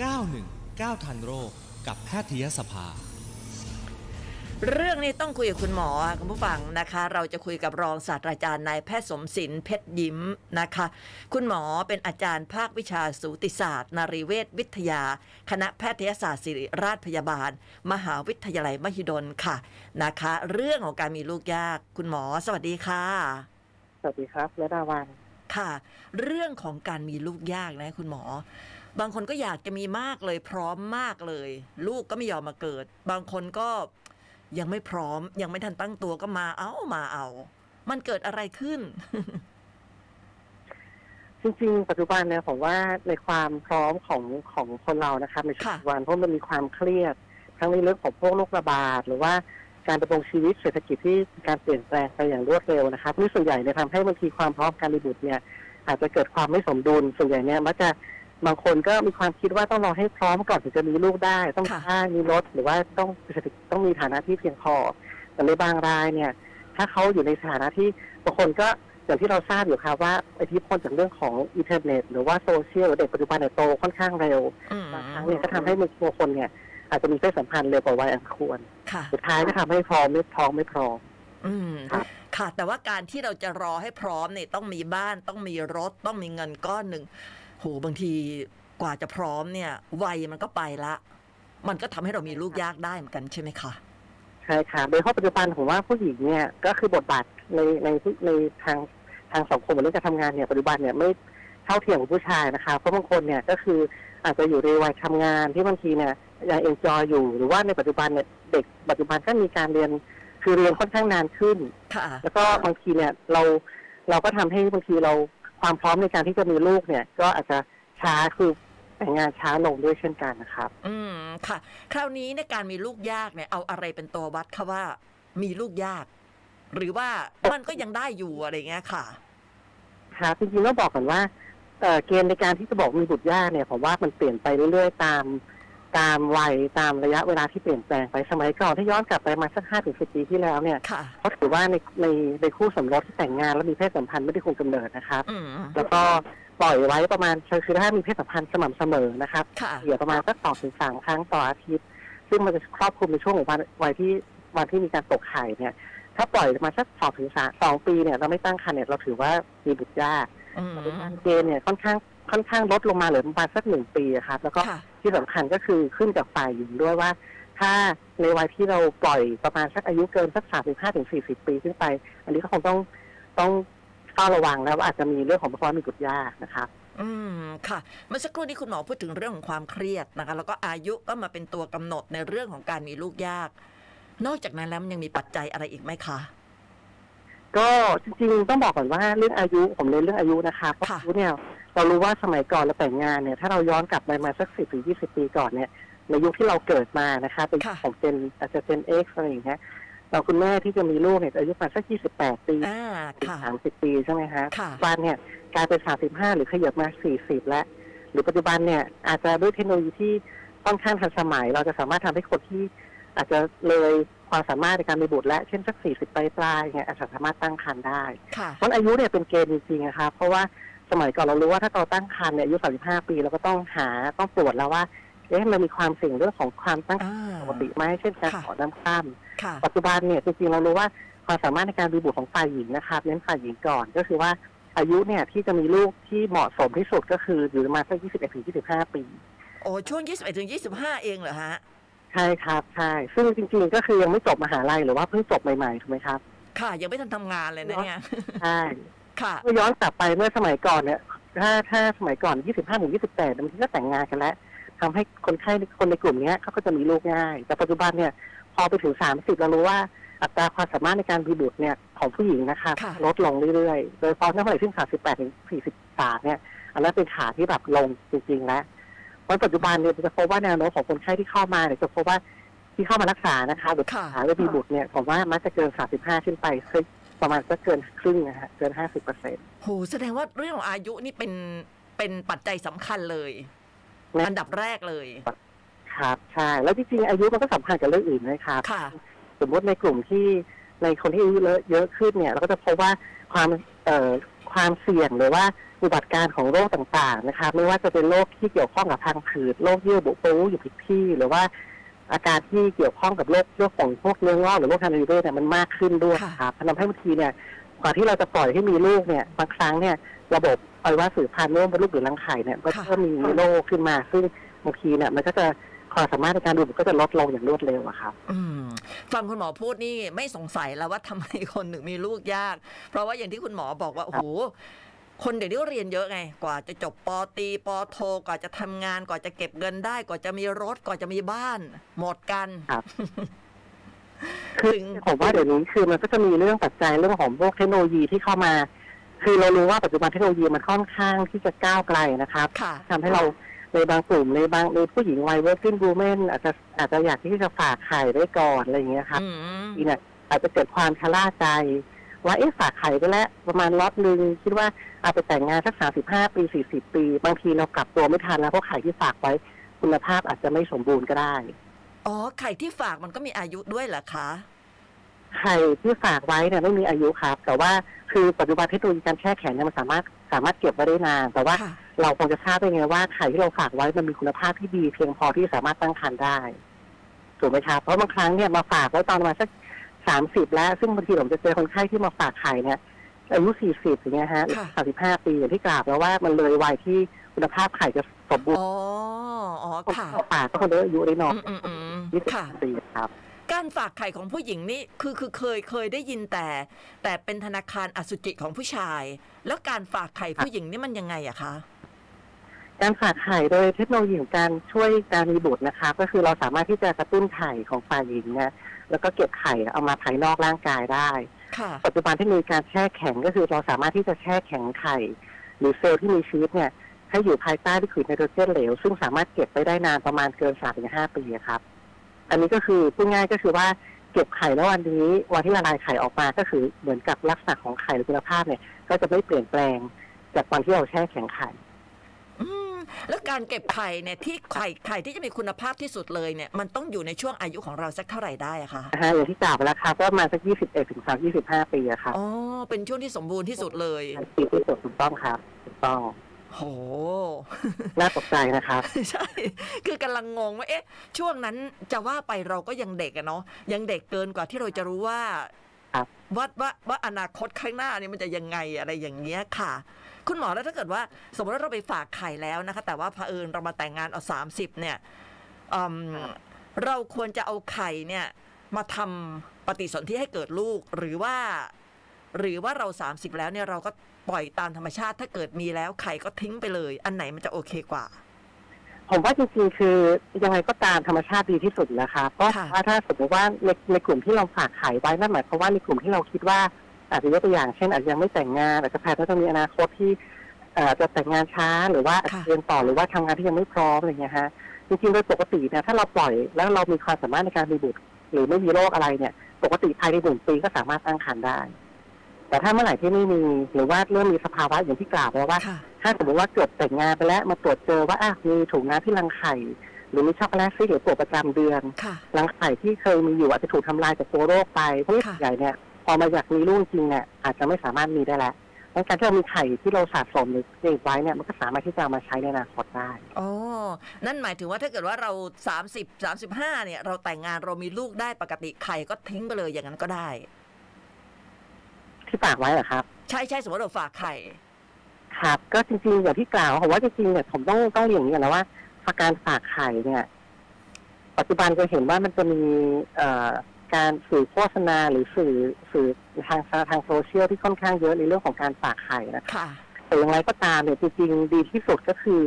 919 ทันโรคกับแพทยสภา เรื่องนี้ต้องคุยกับคุณหมอค่ะคุณผู้ฟังนะคะ เราจะคุยกับรองศาสตราจารย์นายแพทย์สมศิลป์เพชรยิ้มนะคะ คุณหมอเป็นอาจารย์ภาควิชาสูติศาสตร์ นารีเวชวิทยา คณะแพทยศาสตร์ศิริราชพยาบาล มหาวิทยาลัยมหิดลค่ะนะคะ เรื่องของการมีลูกยากคุณหมอสวัสดีค่ะ สวัสดีครับและดาวันค่ะ เรื่องของการมีลูกยากนะคุณหมอ บางคนก็อยากจะมีมากเลยพร้อมมากเลย ลูกก็ไม่ยอมมาเกิด บางคนก็ยังไม่พร้อม ยังไม่ทันตั้งตัวก็มาเอามาเอา มันเกิดอะไรขึ้น จริงๆ ปัจจุบันเนี่ยผมว่าในความพร้อมของของคนเรานะครับในช่วงค่ะปัจจุบันเพราะมันมีความเครียด ทั้งในเรื่องของพวกโรคระบาด หรือว่าการดำรงชีวิตเศรษฐกิจที่มีการเปลี่ยนแปลงไปอย่างรวดเร็วนะครับนี่ส่วนใหญ่เนี่ยทำให้บางทีความพร้อมการรีบุตรเนี่ยอาจจะเกิดความไม่สมดุลส่วนใหญ่เนี่ยมักจะ บางคนก็มีความคิดว่าต้องรอให้พร้อมก่อนถึงจะมีลูกได้ ต้องมีค่ะบ้านมีรถหรือว่าต้องเศรษฐกิจต้องมีฐานะที่เพียงพอ แต่ในบางรายเนี่ย ถ้าเขาอยู่ในสถานะที่บางคนก็อย่างที่เราทราบอยู่ครับว่าอิทธิพลจากเรื่องของอินเทอร์เน็ต หรือว่าโซเชียลเด็กปัจจุบันเนี่ยโตค่อนข้างเร็วอืมบางครั้งเนี่ยก็ทำให้บางคนเนี่ย อาจจะมีเพศสัมพันธ์เร็วกว่าวัยอันควรค่ะสุดท้ายก็ทำให้พร้อมไม่พร้อมไม่พร้อมอืมครับค่ะ แต่ว่าการที่เราจะรอให้พร้อมเนี่ยต้องมีบ้านต้องมีรถต้องมีเงินก้อนหนึ่ง โหบางทีกว่าจะพร้อมเนี่ยวัยมันก็ไปละ มันก็ทำให้เรามีลูกยากได้เหมือนกันใช่ไหมคะใช่ค่ะ โดยเฉพาะปัจจุบันผมว่าผู้หญิงเนี่ยก็คือบทบาทในในในทางทางสังคมเรื่องการทำงานเนี่ยปัจจุบันเนี่ยไม่เท่าเทียมกับผู้ชายนะคะเพราะบางคนเนี่ยก็คืออาจจะอยู่ในวัยทำงานที่บางทีเนี่ยยังเอนจอยอยู่หรือว่าในปัจจุบันเนี่ยเด็กปัจจุบันก็มีการเรียนคือเรียนค่อนข้างนานขึ้นค่ะแล้วก็บางทีเนี่ยเราเราก็ทำให้บางทีเรา ความพร้อมในการที่จะมีลูกเนี่ย ก็อาจจะช้าคือแต่งงานช้าลงด้วยเช่นกันนะครับ อืมค่ะ คราวนี้ในการมีลูกยากเนี่ยเอาอะไรเป็นตัววัดคะว่า มีลูกยาก หรือว่ามันก็ยังได้อยู่อะไรเงี้ยค่ะครับจริงๆต้องบอกก่อนว่าเอ่อเกณฑ์ในการที่จะบอกมีบุตรยากเนี่ยผมว่ามันเปลี่ยนไปเรื่อยๆตาม ตามวัยตามระยะเวลาที่เปลี่ยนแปลงไปสมัยก่อนถ้าย้อนกลับไปมาสักห้าถึงสิบปีที่แล้วเนี่ยค่ะเขาถือว่าในในในคู่สมรสที่แต่งงานแล้วมีเพศสัมพันธ์ไม่ได้คุมกำเนิดนะครับอืมแล้วก็ปล่อยไว้ประมาณคือถ้ามีเพศสัมพันธ์สม่ำเสมอนะครับค่ะเกี่ยวประมาณสักสองถึงสามครั้งต่ออาทิตย์ ซึ่งมันจะครอบคลุมในช่วงของวันวัยที่วันที่มีการตกไข่เนี่ย ถ้าปล่อยมาสักสองถึงสามสองปีเนี่ยเราไม่ตั้งครรภ์เนี่ยเราถือว่ามีบุตรยากอืมปัจจุบันเกณฑ์เนี่ยค่อนข้าง ค่อนข้างลดลงมาเหลือประมาณสักหนึ่งปีอะครับ แล้วก็ค่ะ ที่สำคัญก็คือขึ้นกับฝ่ายหญิงด้วยว่า ถ้าในวัยที่เราปล่อยประมาณสักอายุเกินสักสามถึงห้าถึงสี่สิบปีขึ้นไป อันนี้ก็คงต้องต้องเฝ้าระวังแล้วว่าอาจจะมีเรื่องของภาวะมีบุตรยากนะครับ อืมค่ะ เมื่อสักครู่นี้คุณหมอพูดถึงเรื่องของความเครียดนะคะ แล้วก็อายุก็มาเป็นตัวกำหนดในเรื่องของการมีลูกยาก นอกจากนั้นแล้วมันยังมีปัจจัยอะไรอีกไหมคะ ก็จริงๆต้องบอกก่อนว่าเรื่องอายุผมเน้นเรื่องอายุนะคะเพราะค่ะ อายุเนี่ย เรารู้ว่าสมัยก่อนเราแต่งงานเนี่ย ถ้าเราย้อนกลับไปมาสักสิบถึงยี่สิบปีก่อนเนี่ย ในยุคที่เราเกิดมานะคะเป็นยุคค่ะของเจนอาจจะเป็นเอ็กซ์อะไรอย่างเงี้ยเราคุณแม่ที่จะมีลูกเนี่ยอายุประมาณสักยี่สิบแปดปีอ่าค่ะสามสิบปีใช่ไหมฮะค่ะปัจจุบันเนี่ยกลายเป็นสามสิบห้าหรือขยับมาสี่สิบแล้ว หรือปัจจุบันเนี่ยอาจจะด้วยเทคโนโลยีที่ค่อนข้างทันสมัย เราจะสามารถทำให้คนที่อาจจะเลยความสามารถในการมีบุตรและเช่นสักสี่สิบปลายปลายๆเนี่ยอาจจะสามารถตั้งครรภ์ได้ค่ะเพราะอายุเนี่ยเป็นเกณฑ์จริงๆนะครับเพราะว่า สมัยก่อนเรารู้ว่าถ้าเราตั้งครรภ์เนี่ยอายุสามสิบห้าปีเราก็ต้องหาต้องตรวจแล้วว่าเอ๊ะมันมีความเสี่ยงเรื่องของความตั้งครรภ์อ่าปกติไหมเช่นการค่ะขอน้ำข้ามค่ะปัจจุบันเนี่ยจริงๆเรารู้ว่าความสามารถในการมีบุตรของฝ่ายหญิงนะครับเน้นฝ่ายหญิงก่อนก็คือว่าอายุเนี่ยที่จะมีลูกที่เหมาะสมที่สุดก็คืออยู่ประมาณสัก21ถึง25 ปี โอ้ช่วง 21ถึง25 เองเหรอฮะ ใช่ครับใช่ซึ่งจริงๆ ก็คือยังไม่จบมหาลัยหรือว่าเพิ่งจบใหม่ๆ ถูกไหมครับ ค่ะ ยังไม่ทันทำงานเลยนะเนี่ย ใช่ ค่ะเมื่อย้อนกลับไปเมื่อสมัยก่อนเนี่ยถ้าถ้าสมัยก่อน 25ถึง28บางทีก็แต่งงานกันแล้วทำให้คนไข้คนในกลุ่มเนี้ยเขาก็จะมีลูกง่าย แต่ปัจจุบันเนี่ยพอไปถึง 30 เรารู้ว่าอัตราความสามารถในการมีบุตรเนี่ยของผู้หญิงนะครับค่ะลดลงเรื่อยๆ โดยเฉพาะเมื่อไหร่ขึ้น38ถึง43เนี่ย อันนั้นเป็นขาที่แบบลงจริงๆแล้วเพราะปัจจุบันเนี่ยจะพบว่าแนวโน้มของคนไข้ที่เข้ามาเนี่ยจะพบว่าที่เข้ามารักษานะคะหรือค่ะหาและมีบุตรเนี่ยผมว่ามักจะเกิน 35 ขึ้นไปคือ ประมาณสักเกินครึ่งนะฮะเกิน50เปอร์เซ็นต์โหแสดงว่าเรื่องของอายุนี่เป็นเป็นปัจจัยสำคัญเลย อันดับแรกเลย ครับใช่แล้วจริงๆอายุมันก็สำคัญกับเรื่องอื่นนะครับ ค่ะ สมมติในกลุ่มที่ในคนที่อายุเยอะเยอะขึ้นเนี่ย เราก็จะพบว่าความเอ่อความเสี่ยงหรือว่าอุบัติการณ์ของโรคต่างๆ นะคะไม่ว่าจะเป็นโรคที่เกี่ยวข้องกับทางผืดโรคเยื่อบุโป้อยู่ผิดที่ หรือว่า อาการที่เกี่ยวข้องกับโรคโรคของพวกเนื้องอกหรือโรคทางเดินเลือดเนี่ยมันมากขึ้นด้วยค่ะครับทำให้บางทีเนี่ยกว่าที่เราจะปล่อยให้มีลูกเนี่ยบางครั้งเนี่ยระบบอวัยวะสืบพันธุ์ร่วมบนลูกหรือรังไข่เนี่ยก็ค่ะจะมีโรคขึ้นมา ซึ่งบางทีเนี่ยมันก็จะความสามารถในการดูดก็จะลดลงอย่างรวดเร็วอะครับอืมฟังคุณหมอพูดนี่ไม่สงสัยแล้วว่าทำไมคนหนึ่งมีลูกยาก เพราะว่าอย่างที่คุณหมอบอกว่าโอ้โห คนเดี๋ยวนี้ก็เรียนเยอะไง กว่าจะจบปอตรีปอโทกว่าจะทำงานกว่าจะเก็บเงินได้ กว่าจะมีรถกว่าจะมีบ้าน หมดกันครับคือถึงผมว่าเดี๋ยวนี้คือมันก็จะมีเรื่องปัจจัยเรื่องของพวกเทคโนโลยีที่เข้ามา คือเรารู้ว่าปัจจุบันเทคโนโลยีมันค่อนข้างที่จะก้าวไกลนะครับค่ะทำให้เราในบางกลุ่มในบางในผู้หญิงวัย working woman อาจจะอาจจะอยากที่จะฝากไข่ไว้ก่อนอะไรอย่างเงี้ยครับอืมทีเนี่ยอาจจะเกิดความชะล่าใจ ว่าเอ๊ะฝากไข่ไปแล้วประมาณล็อตหนึ่งคิดว่าเอาไปแต่งงานสักสามสิบห้าปีสี่สิบปี บางทีเรากลับตัวไม่ทันแล้วเพราะไข่ที่ฝากไว้คุณภาพอาจจะไม่สมบูรณ์ก็ได้ อ๋อ ไข่ที่ฝากมันก็มีอายุด้วยเหรอคะ ไข่ที่ฝากไว้เนี่ยไม่มีอายุครับ แต่ว่าคือปัจจุบันเทคโนโลยีการแช่แข็งเนี่ยมันสามารถสามารถเก็บไว้ได้นาน แต่ว่าค่ะเราคงจะทราบได้ไงว่าไข่ที่เราฝากไว้มันมีคุณภาพที่ดี เพียงพอที่สามารถตั้งครรภ์ได้ถูกไหมครับเพราะบางครั้งเนี่ยมาฝากไว้ตอนประมาณสักสามสิบแล้ว ซึ่งบางทีผมจะเจอคนไข้ที่มาฝากไข่เนี่ย อายุสี่สิบอย่างเงี้ยฮะค่ะสามสิบห้าปีอย่างที่กล่าวแล้วว่ามันเลยวัยที่คุณภาพไข่จะสมบูรณ์อ๋อ อ๋อ ค่ะฝากก็คนเดียวอายุได้น้อยอืมอืมอืมยี่สิบค่ะ ปีครับ การฝากไข่ของผู้หญิงนี่คือคือเคยเคยได้ยินแต่ แต่เป็นธนาคารอสุจิของผู้ชาย แล้วการฝากไข่ผู้หญิงนี่มันยังไงอะคะ การฝากไข่โดยเทคโนโลยีของการช่วยการมีบุตรนะคะ ก็คือเราสามารถที่จะกระตุ้นไข่ของฝ่ายหญิงเนี่ยแล้วก็เก็บไข่เอามาภายนอกร่างกายได้ค่ะ ปัจจุบันที่มีการแช่แข็งก็คือเราสามารถที่จะแช่แข็งไข่ หรือเซลล์ที่มีชีวิตเนี่ยให้อยู่ภายใต้ลิควิดไนโตรเจนเหลว ซึ่งสามารถเก็บไปได้นานประมาณเกินสามถึงห้าปีครับ อันนี้ก็คือพูดง่ายก็คือว่าเก็บไข่แล้ววันนี้วันที่ละลายไข่ออกมาก็คือเหมือนกับลักษณะของไข่หรือคุณภาพเนี่ย ก็จะไม่เปลี่ยนแปลงจากวันที่เราแช่แข็งไข่ แล้วการเก็บไข่เนี่ยที่ไข่ไข่ที่จะมีคุณภาพที่สุดเลยเนี่ยมันต้องอยู่ในช่วงอายุของเราสักเท่าไหร่ได้อะคะนะฮะอย่างที่กล่าวไปแล้วครับก็ประมาณสักยี่สิบเอ็ดถึงสามยี่สิบห้าปีอะครับอ๋อเป็นช่วงที่สมบูรณ์ที่สุดเลยปีที่สุดถูกต้องครับถูกต้องโห น่าตกใจนะครับ ใช่ คือกำลังงงว่า เอ๊ะ ช่วงนั้นจะว่าไปเราก็ยังเด็กอะเนาะ ยังเด็กเกินกว่าที่เราจะรู้ว่าครับว่าว่าว่าอนาคตข้างหน้าเนี่ยมันจะยังไงอะไรอย่างเงี้ยค่ะ คุณหมอแล้วถ้าเกิดว่า สมมติว่าเราไปฝากไข่แล้วนะคะ แต่ว่าเผอิญเรามาแต่งงานเอาสามสิบเนี่ยอืมเราควรจะเอาไข่เนี่ยมาทำปฏิสนธิให้เกิดลูกหรือว่า หรือว่าเรา30แล้วเนี่ยเราก็ปล่อยตามธรรมชาติถ้าเกิดมีแล้วไข่ก็ทิ้งไปเลย อันไหนมันจะโอเคกว่า ผมว่าจริงๆคือยังไงก็ตามธรรมชาติดีที่สุดนะคะเพราะค่ะว่าถ้าสมมติว่าในในกลุ่มที่เราฝากขายไว้นั่นหมายความว่าในกลุ่มที่เราคิดว่า อาจจะยกตัวอย่างเช่นอาจจะยังไม่แต่งงานอาจจะแพลนว่าจะมีอนาคตที่เอ่อจะแต่งงานช้าหรือว่าอาจจะค่ะเรียนต่อหรือว่าทำงานที่ยังไม่พร้อมอะไรเงี้ยฮะจริงๆโดยปกติเนี่ยถ้าเราปล่อยแล้วเรามีความสามารถในการมีบุตร หรือไม่มีโรคอะไรเนี่ย ปกติภายในหนึ่งปีก็สามารถตั้งครรภ์ได้ แต่ถ้าเมื่อไหร่ที่ไม่มีหรือว่าเริ่มมีสภาวะอย่างที่กล่าวไปว่าค่ะถ้าสมมติว่าเกิดแต่งงานไปแล้วมาตรวจเจอว่าอะมีถุงน้ำที่รังไข่หรือมีช็อกโกแลตซีดหรือปวดประจำเดือนค่ะรังไข่ที่เคยมีอยู่อาจจะถูกทำลายจากตัวโรคไปเพราะค่ะส่วนใหญ่เนี่ย พอมาอยากมีลูกจริงเนี่ยอาจจะไม่สามารถมีได้แล้วดังนั้นการที่เรามีไข่ที่เราสะสมหรือเก็บไว้เนี่ยมันก็สามารถที่จะเอามาใช้ในอนาคตได้อ๋อนั่นหมายถึงว่าถ้าเกิดว่าเรา 30 35 เนี่ย เราแต่งงานเรามีลูกได้ปกติไข่ก็ทิ้งไปเลยอย่างนั้นก็ได้ ที่ฝากไว้เหรอครับ ใช่ใช่สมมติเราฝากไข่ ครับ ก็จริงๆอย่างที่กล่าวผมว่าจริงๆเนี่ยผมต้องต้องเรียนอย่างนี้ก่อนนะว่าการฝากไข่เนี่ย ปัจจุบันจะเห็นว่ามันจะมีเอ่อ การสื่อโฆษณาหรือสื่อสื่อทางทางโซเชียลที่ค่อนข้างเยอะในเรื่องของการฝากไข่นะค่ะแต่อย่างไรก็ตามเนี่ยจริงๆดีที่สุดก็คือ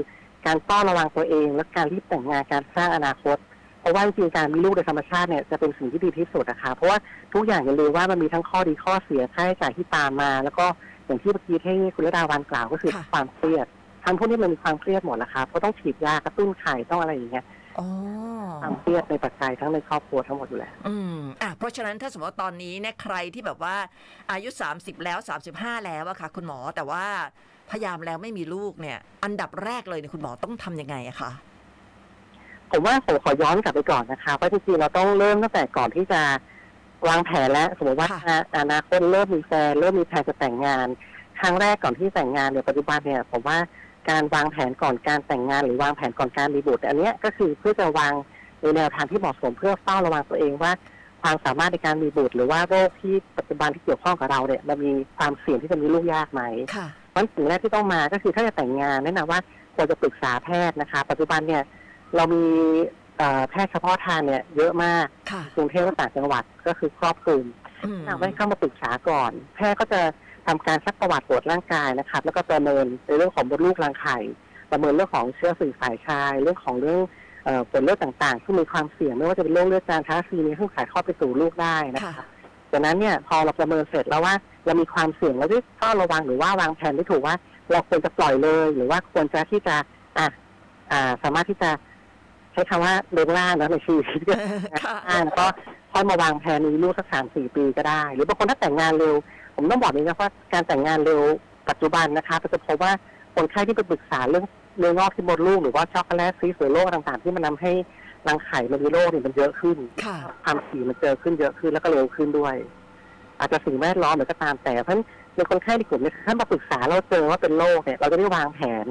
การเฝ้าระวังตัวเอง และการรีบแต่งงานการสร้างอนาคต เพราะว่าจริงๆการมีลูกโดยธรรมชาติเนี่ยจะเป็นสิ่งที่ดีที่สุดนะคะเพราะว่าทุกอย่างอย่าลืมว่ามันมีทั้งข้อดีข้อเสียค่าใช้จ่ายที่ตามมา แล้วก็อย่างที่เมื่อกี้ที่คุณระดาวันกล่าวก็คือค่ะความเครียดทั้งพวกนี้มันมีความเครียดหมดนะคะเพราะต้องฉีดยากระตุ้นไข่ต้องอะไรอย่างเงี้ย อ๋อ ความเครียดในปัจจัยทั้งในครอบครัวทั้งหมดอยู่แล้ว อืม อะ เพราะฉะนั้นถ้าสมมติว่าตอนนี้เนี่ยใครที่แบบว่าอายุ 30 แล้ว 35 แล้วอะค่ะ คุณหมอแต่ว่าพยายามแล้วไม่มีลูกเนี่ย อันดับแรกเลยเนี่ยคุณหมอต้องทำยังไงอะคะ ผมว่าผมขอย้อนกลับไปก่อนนะคะเพราะจริงๆเราต้องเริ่มตั้งแต่ก่อนที่จะวางแผนแล้วสมมติว่าค่ะ อนาคตเริ่มมีแฟนเริ่มมีแผนจะแต่งงาน ครั้งแรกก่อนที่แต่งงานเนี่ยปัจจุบันเนี่ยผมว่า การวางแผนก่อนการแต่งงาน หรือวางแผนก่อนการมีบุตรอันเนี้ยก็คือเพื่อจะวางในแนวทางที่เหมาะสมเพื่อเฝ้าระวังตัวเองว่า ความสามารถในการมีบุตร หรือว่าโรคที่ปัจจุบันที่เกี่ยวข้องกับเราเนี่ยมันมีความเสี่ยงที่จะมีลูกยากไหมค่ะเพราะฉะนั้นสิ่งแรกที่ต้องมาก็คือถ้าจะแต่งงานแนะนำว่าควรจะปรึกษาแพทย์นะคะ ปัจจุบันเนี่ยเรามีเอ่อแพทย์เฉพาะทางเนี่ยเยอะมากค่ะกรุงเทพและต่างจังหวัดก็คือครอบคลุมอืมแนะนำให้เข้ามาปรึกษาก่อน แพทย์ก็จะ ทำการซักประวัติตรวจร่างกายนะครับ แล้วก็ประเมินในเรื่องของมดลูกรังไข่ ประเมินเรื่องของเชื้อสื่อสายชาย เรื่องของเรื่องเอ่อผลเลือดต่างๆที่มีความเสี่ยงไม่ว่าจะเป็นโรคเลือดจางท้าซีเนียซึ่งถ่ายทอดไปสู่ลูกได้นะค่ะคะจากนั้นเนี่ยพอเราประเมินเสร็จแล้วว่าเรามีความเสี่ยงแล้วได้เฝ้าระวังหรือว่าวางแผนได้ถูกว่า เราควรจะปล่อยเลย หรือว่าควรจะที่จะอะอ่า สามารถที่จะใช้คำว่าเลี้ยงล่างนะในชีวิตค่ะอ่าก็ค่อยมาวางแผนมีลูกสักสามสี่ปีก็ได้ หรือบางคนถ้าแต่งงานเร็ว ผมต้องบอกเลยนะว่าการแต่งงานเร็วปัจจุบันนะคะเราจะพบว่าคนไข้ที่ไปปรึกษาเรื่องเนื้องอกที่มดลูกหรือว่าช็อกโกแลตซีสหรือโรคต่างๆ ที่มันทาให้รังไข่มันมีโรคเนี่ยมันเยอะขึ้นค่ะความถี่มันเจอขึ้นเยอะขึ้นแล้วก็เร็วขึ้นด้วย อาจจะสิ่งแวดล้อมหรือก็ตามแต่เพราะฉะนั้นในคนไข้ในกลุ่มเนี่ยถ้ามาปรึกษาเราเจอว่าเป็นโรคเนี่ยเราจะได้วางแผน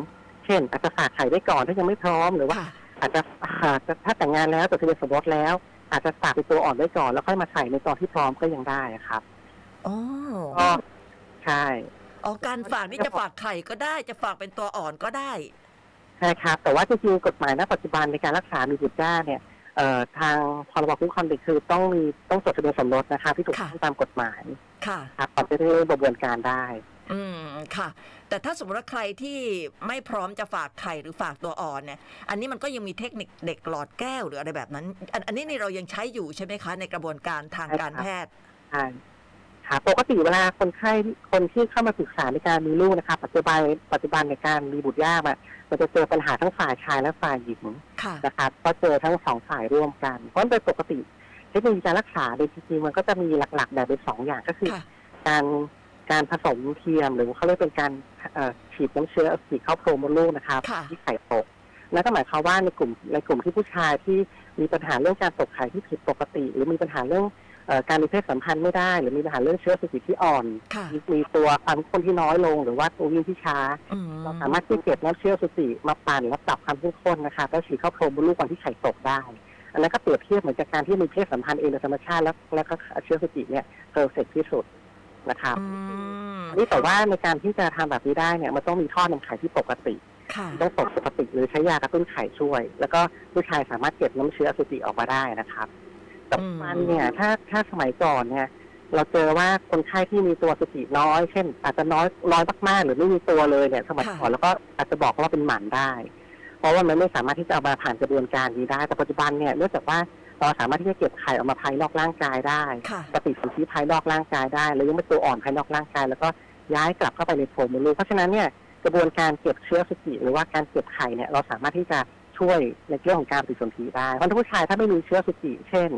เช่น อาจจะฝากไข่ได้ก่อนถ้ายังไม่พร้อมหรือว่าค่ะอาจจะอาจจะถ้าแต่งงานแล้วจดทะเบียนสมรสแล้ว อาจจะฝากเป็นตัวอ่อนไว้ก่อนแล้วค่อยมาใส่ในตอนที่พร้อมก็ยังได้ครับ อ๋อก็ใช่อ๋อการฝากนี่จะฝากไข่ก็ได้ จะฝากเป็นตัวอ่อนก็ได้ใช่ครับแต่ว่าจริงๆกฎหมายณปัจจุบันในการรักษามีบุตรจ้าเนี่ยเอ่อทางพรบคุ้มครองเด็กคือต้องมีต้องจดทะเบียนสมรสนะคะที่ถูกต้องค่ะตามกฎหมายค่ะครับก่อนจะได้เริ่มกระบวนการได้ อืมค่ะ แต่ถ้าสมมติว่าใครที่ไม่พร้อมจะฝากไข่หรือฝากตัวอ่อนเนี่ย อันนี้มันก็ยังมีเทคนิคเด็กหลอดแก้วหรืออะไรแบบนั้น อันอันนี้นี่เรายังใช้อยู่ใช่ไหมคะ ในกระบวนการทางการแพทย์ใช่ ค่ะปกติเวลาคนไข้คนที่เข้ามาปรึกษาในการมีลูกนะคะ ปัจจุบันปัจจุบันในการมีบุตรยากอะมันจะเจอปัญหาทั้งฝ่ายชายและฝ่ายหญิงค่ะนะครับก็เจอทั้งสองฝ่ายร่วมกัน เพราะโดยปกติเทคโนโลยีการรักษาในจริงๆมันก็จะมีหลักๆแบ่งเป็นสองอย่างก็คือค่ะการการผสมเทียมหรือเขาเรียกเป็นการเอ่อฉีดน้ำเชื้ออสุจิเข้าโพรงมดลูกนะครับค่ะที่ไข่ตกนั่นก็หมายความว่าในกลุ่มในกลุ่มที่ผู้ชายที่มีปัญหาเรื่องการตกไข่ที่ผิดปกติ หรือมีปัญหาเรื่องเอ่อ การมีเพศสัมพันธ์ไม่ได้ หรือมีปัญหาเรื่องเชื้ออสุจิที่อ่อนค่ะมีมีตัวความเข้มข้นที่น้อยลง หรือว่าตัววิ่งที่ช้าอืมเราสามารถที่เก็บน้ำเชื้ออสุจิมาปั่นแล้วปรับความเข้มข้นนะคะแล้วฉีดเข้าโพรงมดลูกก่อนที่ไข่ตกได้อันนั้นก็เปรียบเทียบเหมือนกับการที่มีเพศสัมพันธ์เองโดยธรรมชาติแล้วแล้วก็เชื้ออสุจิเนี่ยเพอร์เฟกที่สุดนะครับอืมนี่แต่ว่าในการที่จะทำแบบนี้ได้เนี่ยมันต้องมีท่อนำไข่ที่ปกติค่ะต้องปกติหรือใช้ยากระตุ้นไข่ช่วย แล้วก็ผู้ชายสามารถเก็บน้ำเชื้ออสุจิออกมาได้นะครับ แต่ปัจจุบันเนี่ยถ้าถ้าสมัยก่อนเนี่ยเราเจอว่าคนไข้ที่มีตัวอสุจิน้อย เช่น อาจจะน้อยน้อยมากๆหรือไม่มีตัวเลยเนี่ย สมัยก่อนแล้วก็อาจจะบอกว่าเป็นหมันได้ เพราะว่ามันไม่สามารถที่จะเอามาผ่านกระบวนการนี้ได้ แต่ปัจจุบันเนี่ยเนื่องจากว่าเราสามารถที่จะเก็บไข่ออกมาภายนอกร่างกายได้ค่ะปฏิสนธิภายนอกร่างกายได้แล้วยังเป็นตัวอ่อนภายนอกร่างกาย แล้วก็ย้ายกลับเข้าไปในโพรงมดลูกเพราะฉะนั้นเนี่ยกระบวนการเก็บเชื้ออสุจิหรือว่าการเก็บไข่เนี่ยเราสามารถที่จะช่วยในเรื่องของการปฏิสนธิได้เพราะถ้าผู้ชายถ้าไม่มีเชื้ออสุจิเช่น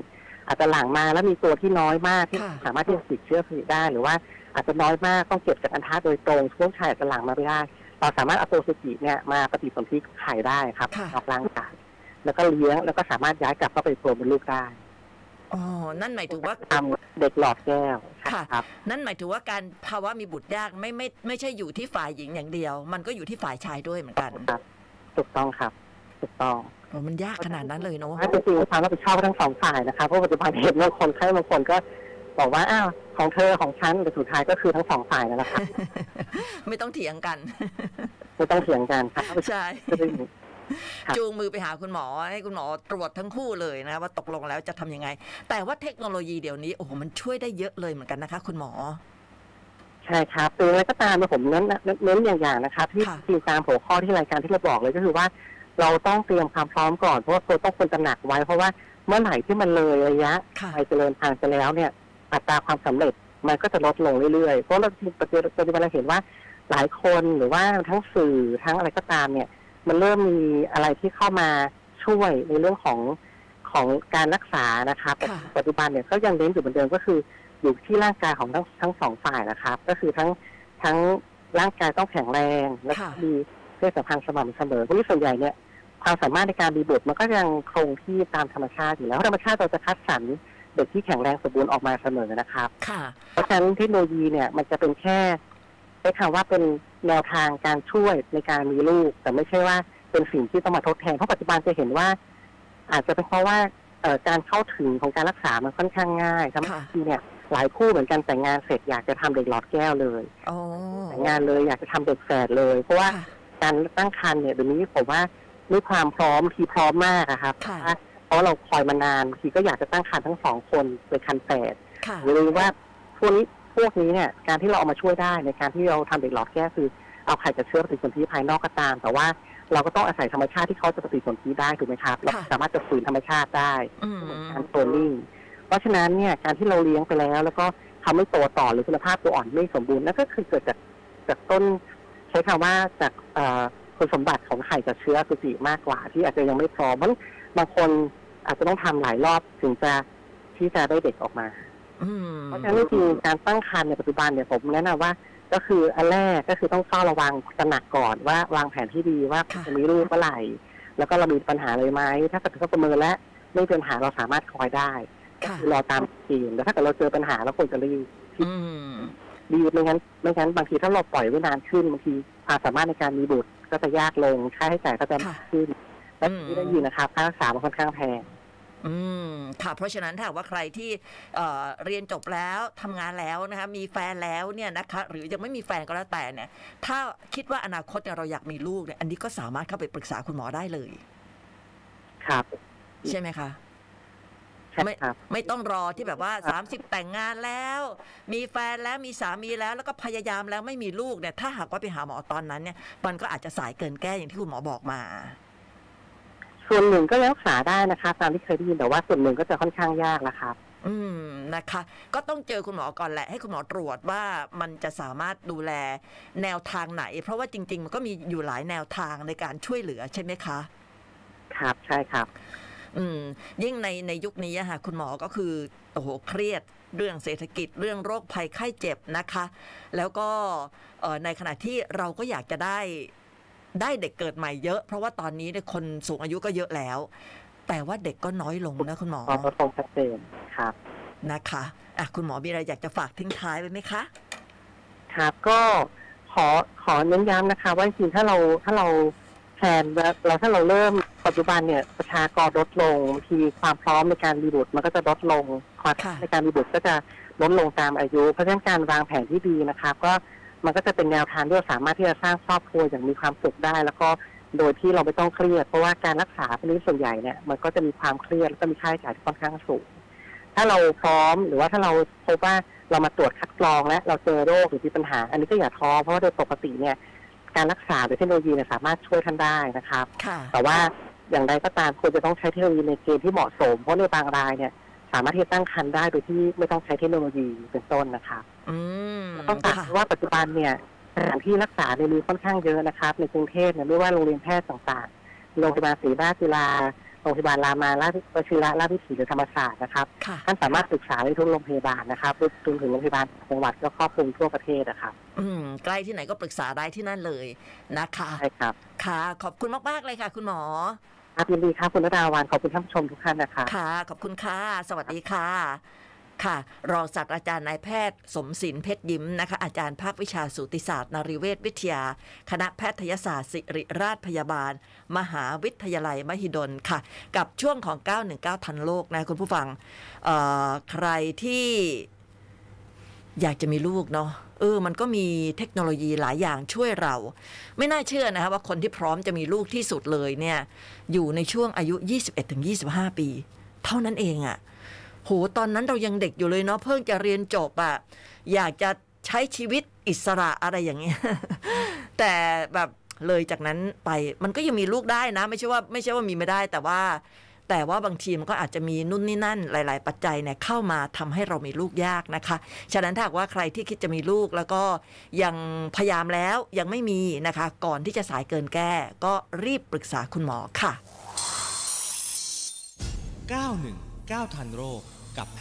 อาจจะหลังมาแล้วมีตัวที่น้อยมากที่ค่ะสามารถที่จะติดเชื้ออสุจิได้ หรือว่าอาจจะน้อยมากต้องเก็บจากอันทะโดยตรงผู้ชายอาจจะหลังมาไม่ได้เราสามารถเอาตัวอสุจิเนี่ยมาปฏิสนธิไข่ได้ครับค่ะนอกร่างกายแล้วก็เลี้ยงแล้วก็สามารถย้ายกลับเข้าไปโพรงมดลูกได้อ๋อ นั่นหมายถึงว่าทำเด็กหลอดแก้วค่ะครับนั่นหมายถึงว่าการภาวะมีบุตรยากไม่ไม่ไม่ใช่อยู่ที่ฝ่ายหญิงอย่างเดียว มันก็อยู่ที่ฝ่ายชายด้วยเหมือนกันครับถูกต้องครับถูกต้องโอ้ มันยากขนาดนั้นเลยเนาะว่าจริงๆความรับผิดชอบทั้งสองฝ่ายนะครับเพราะปัจจุบันเห็นบางคนไข้บางคนก็บอกว่าอ้าวของเธอของฉันแต่สุดท้ายก็คือทั้งสองฝ่ายนั่นแหละครับไม่ต้องเถียงกัน ไม่ต้องเถียงกันครับใช่จูงมือไปหาคุณหมอให้คุณหมอตรวจทั้งคู่เลยนะว่าตกลงแล้วจะทำยังไง แต่ว่าเทคโนโลยีเดี๋ยวนี้โอ้โหมันช่วยได้เยอะเลยเหมือนกันนะคะ คุณหมอ ใช่ครับคืออะไรก็ตามผมเน้นเน้นอย่างอย่างนะครับที่ค่ะจริงตามหัวข้อที่รายการที่เราบอกเลยก็คือว่า เราต้องเตรียมความพร้อมก่อนเพราะว่าตัวต้องควรตระหนักไว้ เพราะว่าเมื่อไหร่ที่มันเลยระยะค่ะไปเจริญทางไปแล้วเนี่ย อัตราความสำเร็จมันก็จะลดลงเรื่อยๆ เพราะเราปัจจุปัจจุบันเราเห็นว่าหลายคนหรือว่าทั้งสื่อทั้งอะไรก็ตามเนี่ย มันเริ่มมีอะไรที่เข้ามาช่วยในเรื่องของของการรักษานะครับค่ะปัจจุบันเนี่ยก็ยังเน้นอยู่เหมือนเดิมก็คือ อยู่ที่ร่างกายของทั้งทั้งสองฝ่ายนะครับ ก็คือทั้งทั้งร่างกายต้องแข็งแรงและก็ค่ะมีเพศสัมพันธ์สม่ำเสมอเพราะที่ส่วนใหญ่เนี่ย ความสามารถในการมีบุตรมันก็ยังคงที่ตามธรรมชาติอยู่แล้วเพราะธรรมชาติเราจะคัดสรรเด็กที่แข็งแรงสมบูรณ์ออกมาเสมอนะครับค่ะเพราะฉะนั้นเทคโนโลยีเนี่ยมันจะเป็นแค่ช้คำว่าเป็นแนวทางการช่วยในการมีลูก แต่ไม่ใช่ว่าเป็นสิ่งที่ต้องมาทดแทนเพราะปัจจุบันจะเห็นว่า อาจจะเป็นเพราะว่าเอ่อการเข้าถึงของการรักษามันค่อนข้างง่ายทำให้ค่ะบางทีเนี่ยหลายคู่เหมือนกันแต่งงานเสร็จอยากจะทำเด็กหลอดแก้วเลยโอ้แต่งงานเลยอยากจะทำเด็กแฝดเลย เพราะว่าค่ะการตั้งครรภ์เนี่ยเดี๋ยวนี้ผมว่า ด้วยความพร้อมทีพร้อมมากอะครับค่ะ เพราะเราคอยมานานทีก็อยากจะตั้งครรภ์ทั้งสองคนเป็นคันแฝดค่ะ หรือว่าพวกนี้พวกนี้เนี่ยการที่เราเอามาช่วยได้ในการที่เราทำเด็กหลอดแก้วคือเอาไข่จากเชื้อปฏิสนธิภายนอกก็ตาม แต่ว่าเราก็ต้องอาศัยธรรมชาติที่เขาจะปฏิสนธิได้ถูกไหมครับเราค่ะ สามารถจะฝืนธรรมชาติได้ อืม การโซนนิ่งเพราะฉะนั้นเนี่ยการที่เราเลี้ยงไปแล้ว แล้วก็ทำให้โตต่อหรือคุณภาพตัวอ่อนไม่สมบูรณ์นั่นก็คือเกิดจากจากต้น ใช้คำว่าจากเอ่อ คุณสมบัติของไข่จากเชื้อสุจิมากกว่า ที่อาจจะยังไม่พร้อมเพราะฉะนั้นบางคนอาจจะต้องทำหลายรอบถึงจะที่จะได้เด็กออกมาอืมเพราะฉะนั้นจริงๆการตั้งครรภ์ในปัจจุบันเนี่ยผมแนะนำว่า ก็คืออันแรกก็คือต้องเฝ้าระวังตระหนักก่อนว่าวางแผนที่ดีว่าค่ะจะมีลูกเมื่อไหร่แล้วก็เรามีปัญหาเลยไหมถ้าเกิดเขาประเมินและไม่เป็นปัญหาเราสามารถคอยได้ค่ะคือรอตามเกณฑ์แต่ถ้าเกิดเราเจอปัญหาเราควรจะรีบอืมรีบไม่งั้นไม่งั้นบางทีถ้าเราปล่อยไว้นานขึ้นบางทีความสามารถในการมีบุตร ก็จะยากลงค่าใช้จ่ายก็จะมากขึ้นและอืมที่ได้ยินนะครับค่ารักษามันค่อนข้างแพงอืมค่ะเพราะฉะนั้นถ้าหากว่าใครที่เอ่อเรียนจบแล้วทำงานแล้วนะคะมีแฟนแล้วเนี่ยนะคะหรือยังไม่มีแฟนก็แล้วแต่เนี่ยถ้าคิดว่าอนาคตเนี่ยเราอยากมีลูกเนี่ยอันนี้ก็สามารถเข้าไปปรึกษาคุณหมอได้เลย ครับ ใช่ไหมคะใช่ ไม่ครับ ไม่ต้องรอที่แบบว่า 30 แต่งงานแล้ว มีแฟนแล้วมีสามีแล้วแล้วก็พยายามแล้วไม่มีลูกเนี่ย ถ้าหากว่าไปหาหมอตอนนั้นเนี่ย มันก็อาจจะสายเกินแก้อย่างที่คุณหมอบอกมา ส่วนหนึ่งก็ยังรักษาได้นะคะตามที่เคยได้ยินแต่ว่าส่วนหนึ่งก็จะค่อนข้างยากนะครับอืมนะคะ ก็ต้องเจอคุณหมอก่อนแหละ ให้คุณหมอตรวจว่ามันจะสามารถดูแลแนวทางไหน เพราะว่าจริง ๆ มันก็มีอยู่หลายแนวทางในการช่วยเหลือใช่ไหมคะ ครับใช่ครับ อืมยิ่งในในยุคนี้อะค่ะคุณหมอก็คือโอ้โหเครียดเรื่องเศรษฐกิจเรื่องโรคภัยไข้เจ็บนะคะ แล้วก็เอ่อในขณะที่เราก็อยากจะได้ได้เด็กเกิดใหม่เยอะ เพราะว่าตอนนี้เนี่ยคนสูงอายุก็เยอะแล้ว แต่ว่าเด็กก็น้อยลงนะคุณหมอพอประสงชัดเจนครับนะคะอะคุณหมอมีอะไรอยากจะฝากทิ้งท้ายไว้ไหมคะครับก็ขอขอเน้นย้ำนะคะ ว่าจริงๆถ้าเราถ้าเราแทนแล้วเราถ้าเราเริ่ม ปัจจุบันเนี่ยประชากรลดลงบางทีความพร้อมในการมีบุตรมันก็จะลดลงความค่ะในการมีบุตรก็จะลดลงตามอายุ เพราะฉะนั้นการวางแผนที่ดีนะครับก็มันก็จะเป็นแนวทางที่เราสามารถที่จะสร้างครอบครัวอย่างมีความสุขได้ แล้วก็โดยที่เราไม่ต้องเครียด เพราะว่าการรักษาเป็นเรื่องส่วนใหญ่เนี่ยมันก็จะมีความเครียดแล้วก็มีค่าใช้จ่ายที่ค่อนข้างสูงถ้าเราพร้อมหรือว่าถ้าเราพบว่าเรามาตรวจคัดกรองและเราเจอโรคหรือมีปัญหา อันนี้ก็อย่าท้อเพราะว่าโดยปกติเนี่ยการรักษาโดยเทคโนโลยีเนี่ยสามารถช่วยท่านได้นะครับค่ะแต่ว่า อย่างไรก็ตามควรจะต้องใช้เทคโนโลยีในเกณฑ์ที่เหมาะสม เพราะในบางรายเนี่ย สามารถที่จะตั้งครรภ์ได้โดยที่ไม่ต้องใช้เทคโนโลยีเป็นต้นนะครับอืมต้องตัดค่ะว่าปัจจุบันเนี่ยสถานที่รักษาในยมีค่อนข้างเยอะนะครับ ในกรุงเทพเนี่ยไม่ว่าโรงเรียนแพทย์ต่างๆโรงพยาบาลศรีราชจุฬาโรงพยาบาลรามาราชวชิระราชวิถีหรือธรรมศาสตร์นะครับค่ะท่านสามารถศึกษาได้ทุกโรงพยาบาลนะครับรวมถึงโรงพยาบาลจังหวัดก็ครอบคลุมทั่วประเทศนะครับอืมใกล้ที่ไหนก็ปรึกษาได้ที่นั่นเลยนะคะใช่ครับ ค่ะ ขอบคุณมากๆเลยค่ะ คุณหมอ ครับยินดีครับคุณนดาวันขอบคุณท่านผู้ชมทุกท่านนะครับค่ะ ขอบคุณค่ะ สวัสดีค่ะ ค่ะ รองศาสตราจารย์นายแพทย์ สมศิลป์เพชรยิ้มนะคะ อาจารย์ภาควิชาสูติศาสตร์นริเวศวิทยา คณะแพทยศาสตร์ศิริราชพยาบาล มหาวิทยาลัยมหิดลค่ะ กับช่วงของ 919 ทันโลกนะคุณผู้ฟังเอ่อใครที่อยากจะมีลูกเนาะ เออมันก็มีเทคโนโลยีหลายอย่างช่วยเรา ไม่น่าเชื่อนะคะว่าคนที่พร้อมจะมีลูกที่สุดเลยเนี่ยอยู่ในช่วงอายุ 21-25 ปี เท่านั้นเองอะ่ะโหตอนนั้นเรายังเด็กอยู่เลยเนาะเพิ่งจะเรียนจบอะ่ะอยากจะใช้ชีวิตอิสระอะไรอย่างเงี้ยแต่แบบเลยจากนั้นไปมันก็ยังมีลูกได้นะ ไม่ใช่ว่าไม่ใช่ว่ามีไม่ได้แต่ว่า แต่ว่าบางทีมันก็อาจจะมีนู่นนี่นั่นหลาย ๆ ปัจจัยเนี่ยเข้ามาทำให้เรามีลูกยากนะคะ ฉะนั้นถ้าว่าใครที่คิดจะมีลูกแล้วก็ยังพยายามแล้วยังไม่มีนะคะ ก่อนที่จะสายเกินแก้ ก็รีบปรึกษาคุณหมอค่ะ 919 ทันโรคกับแพ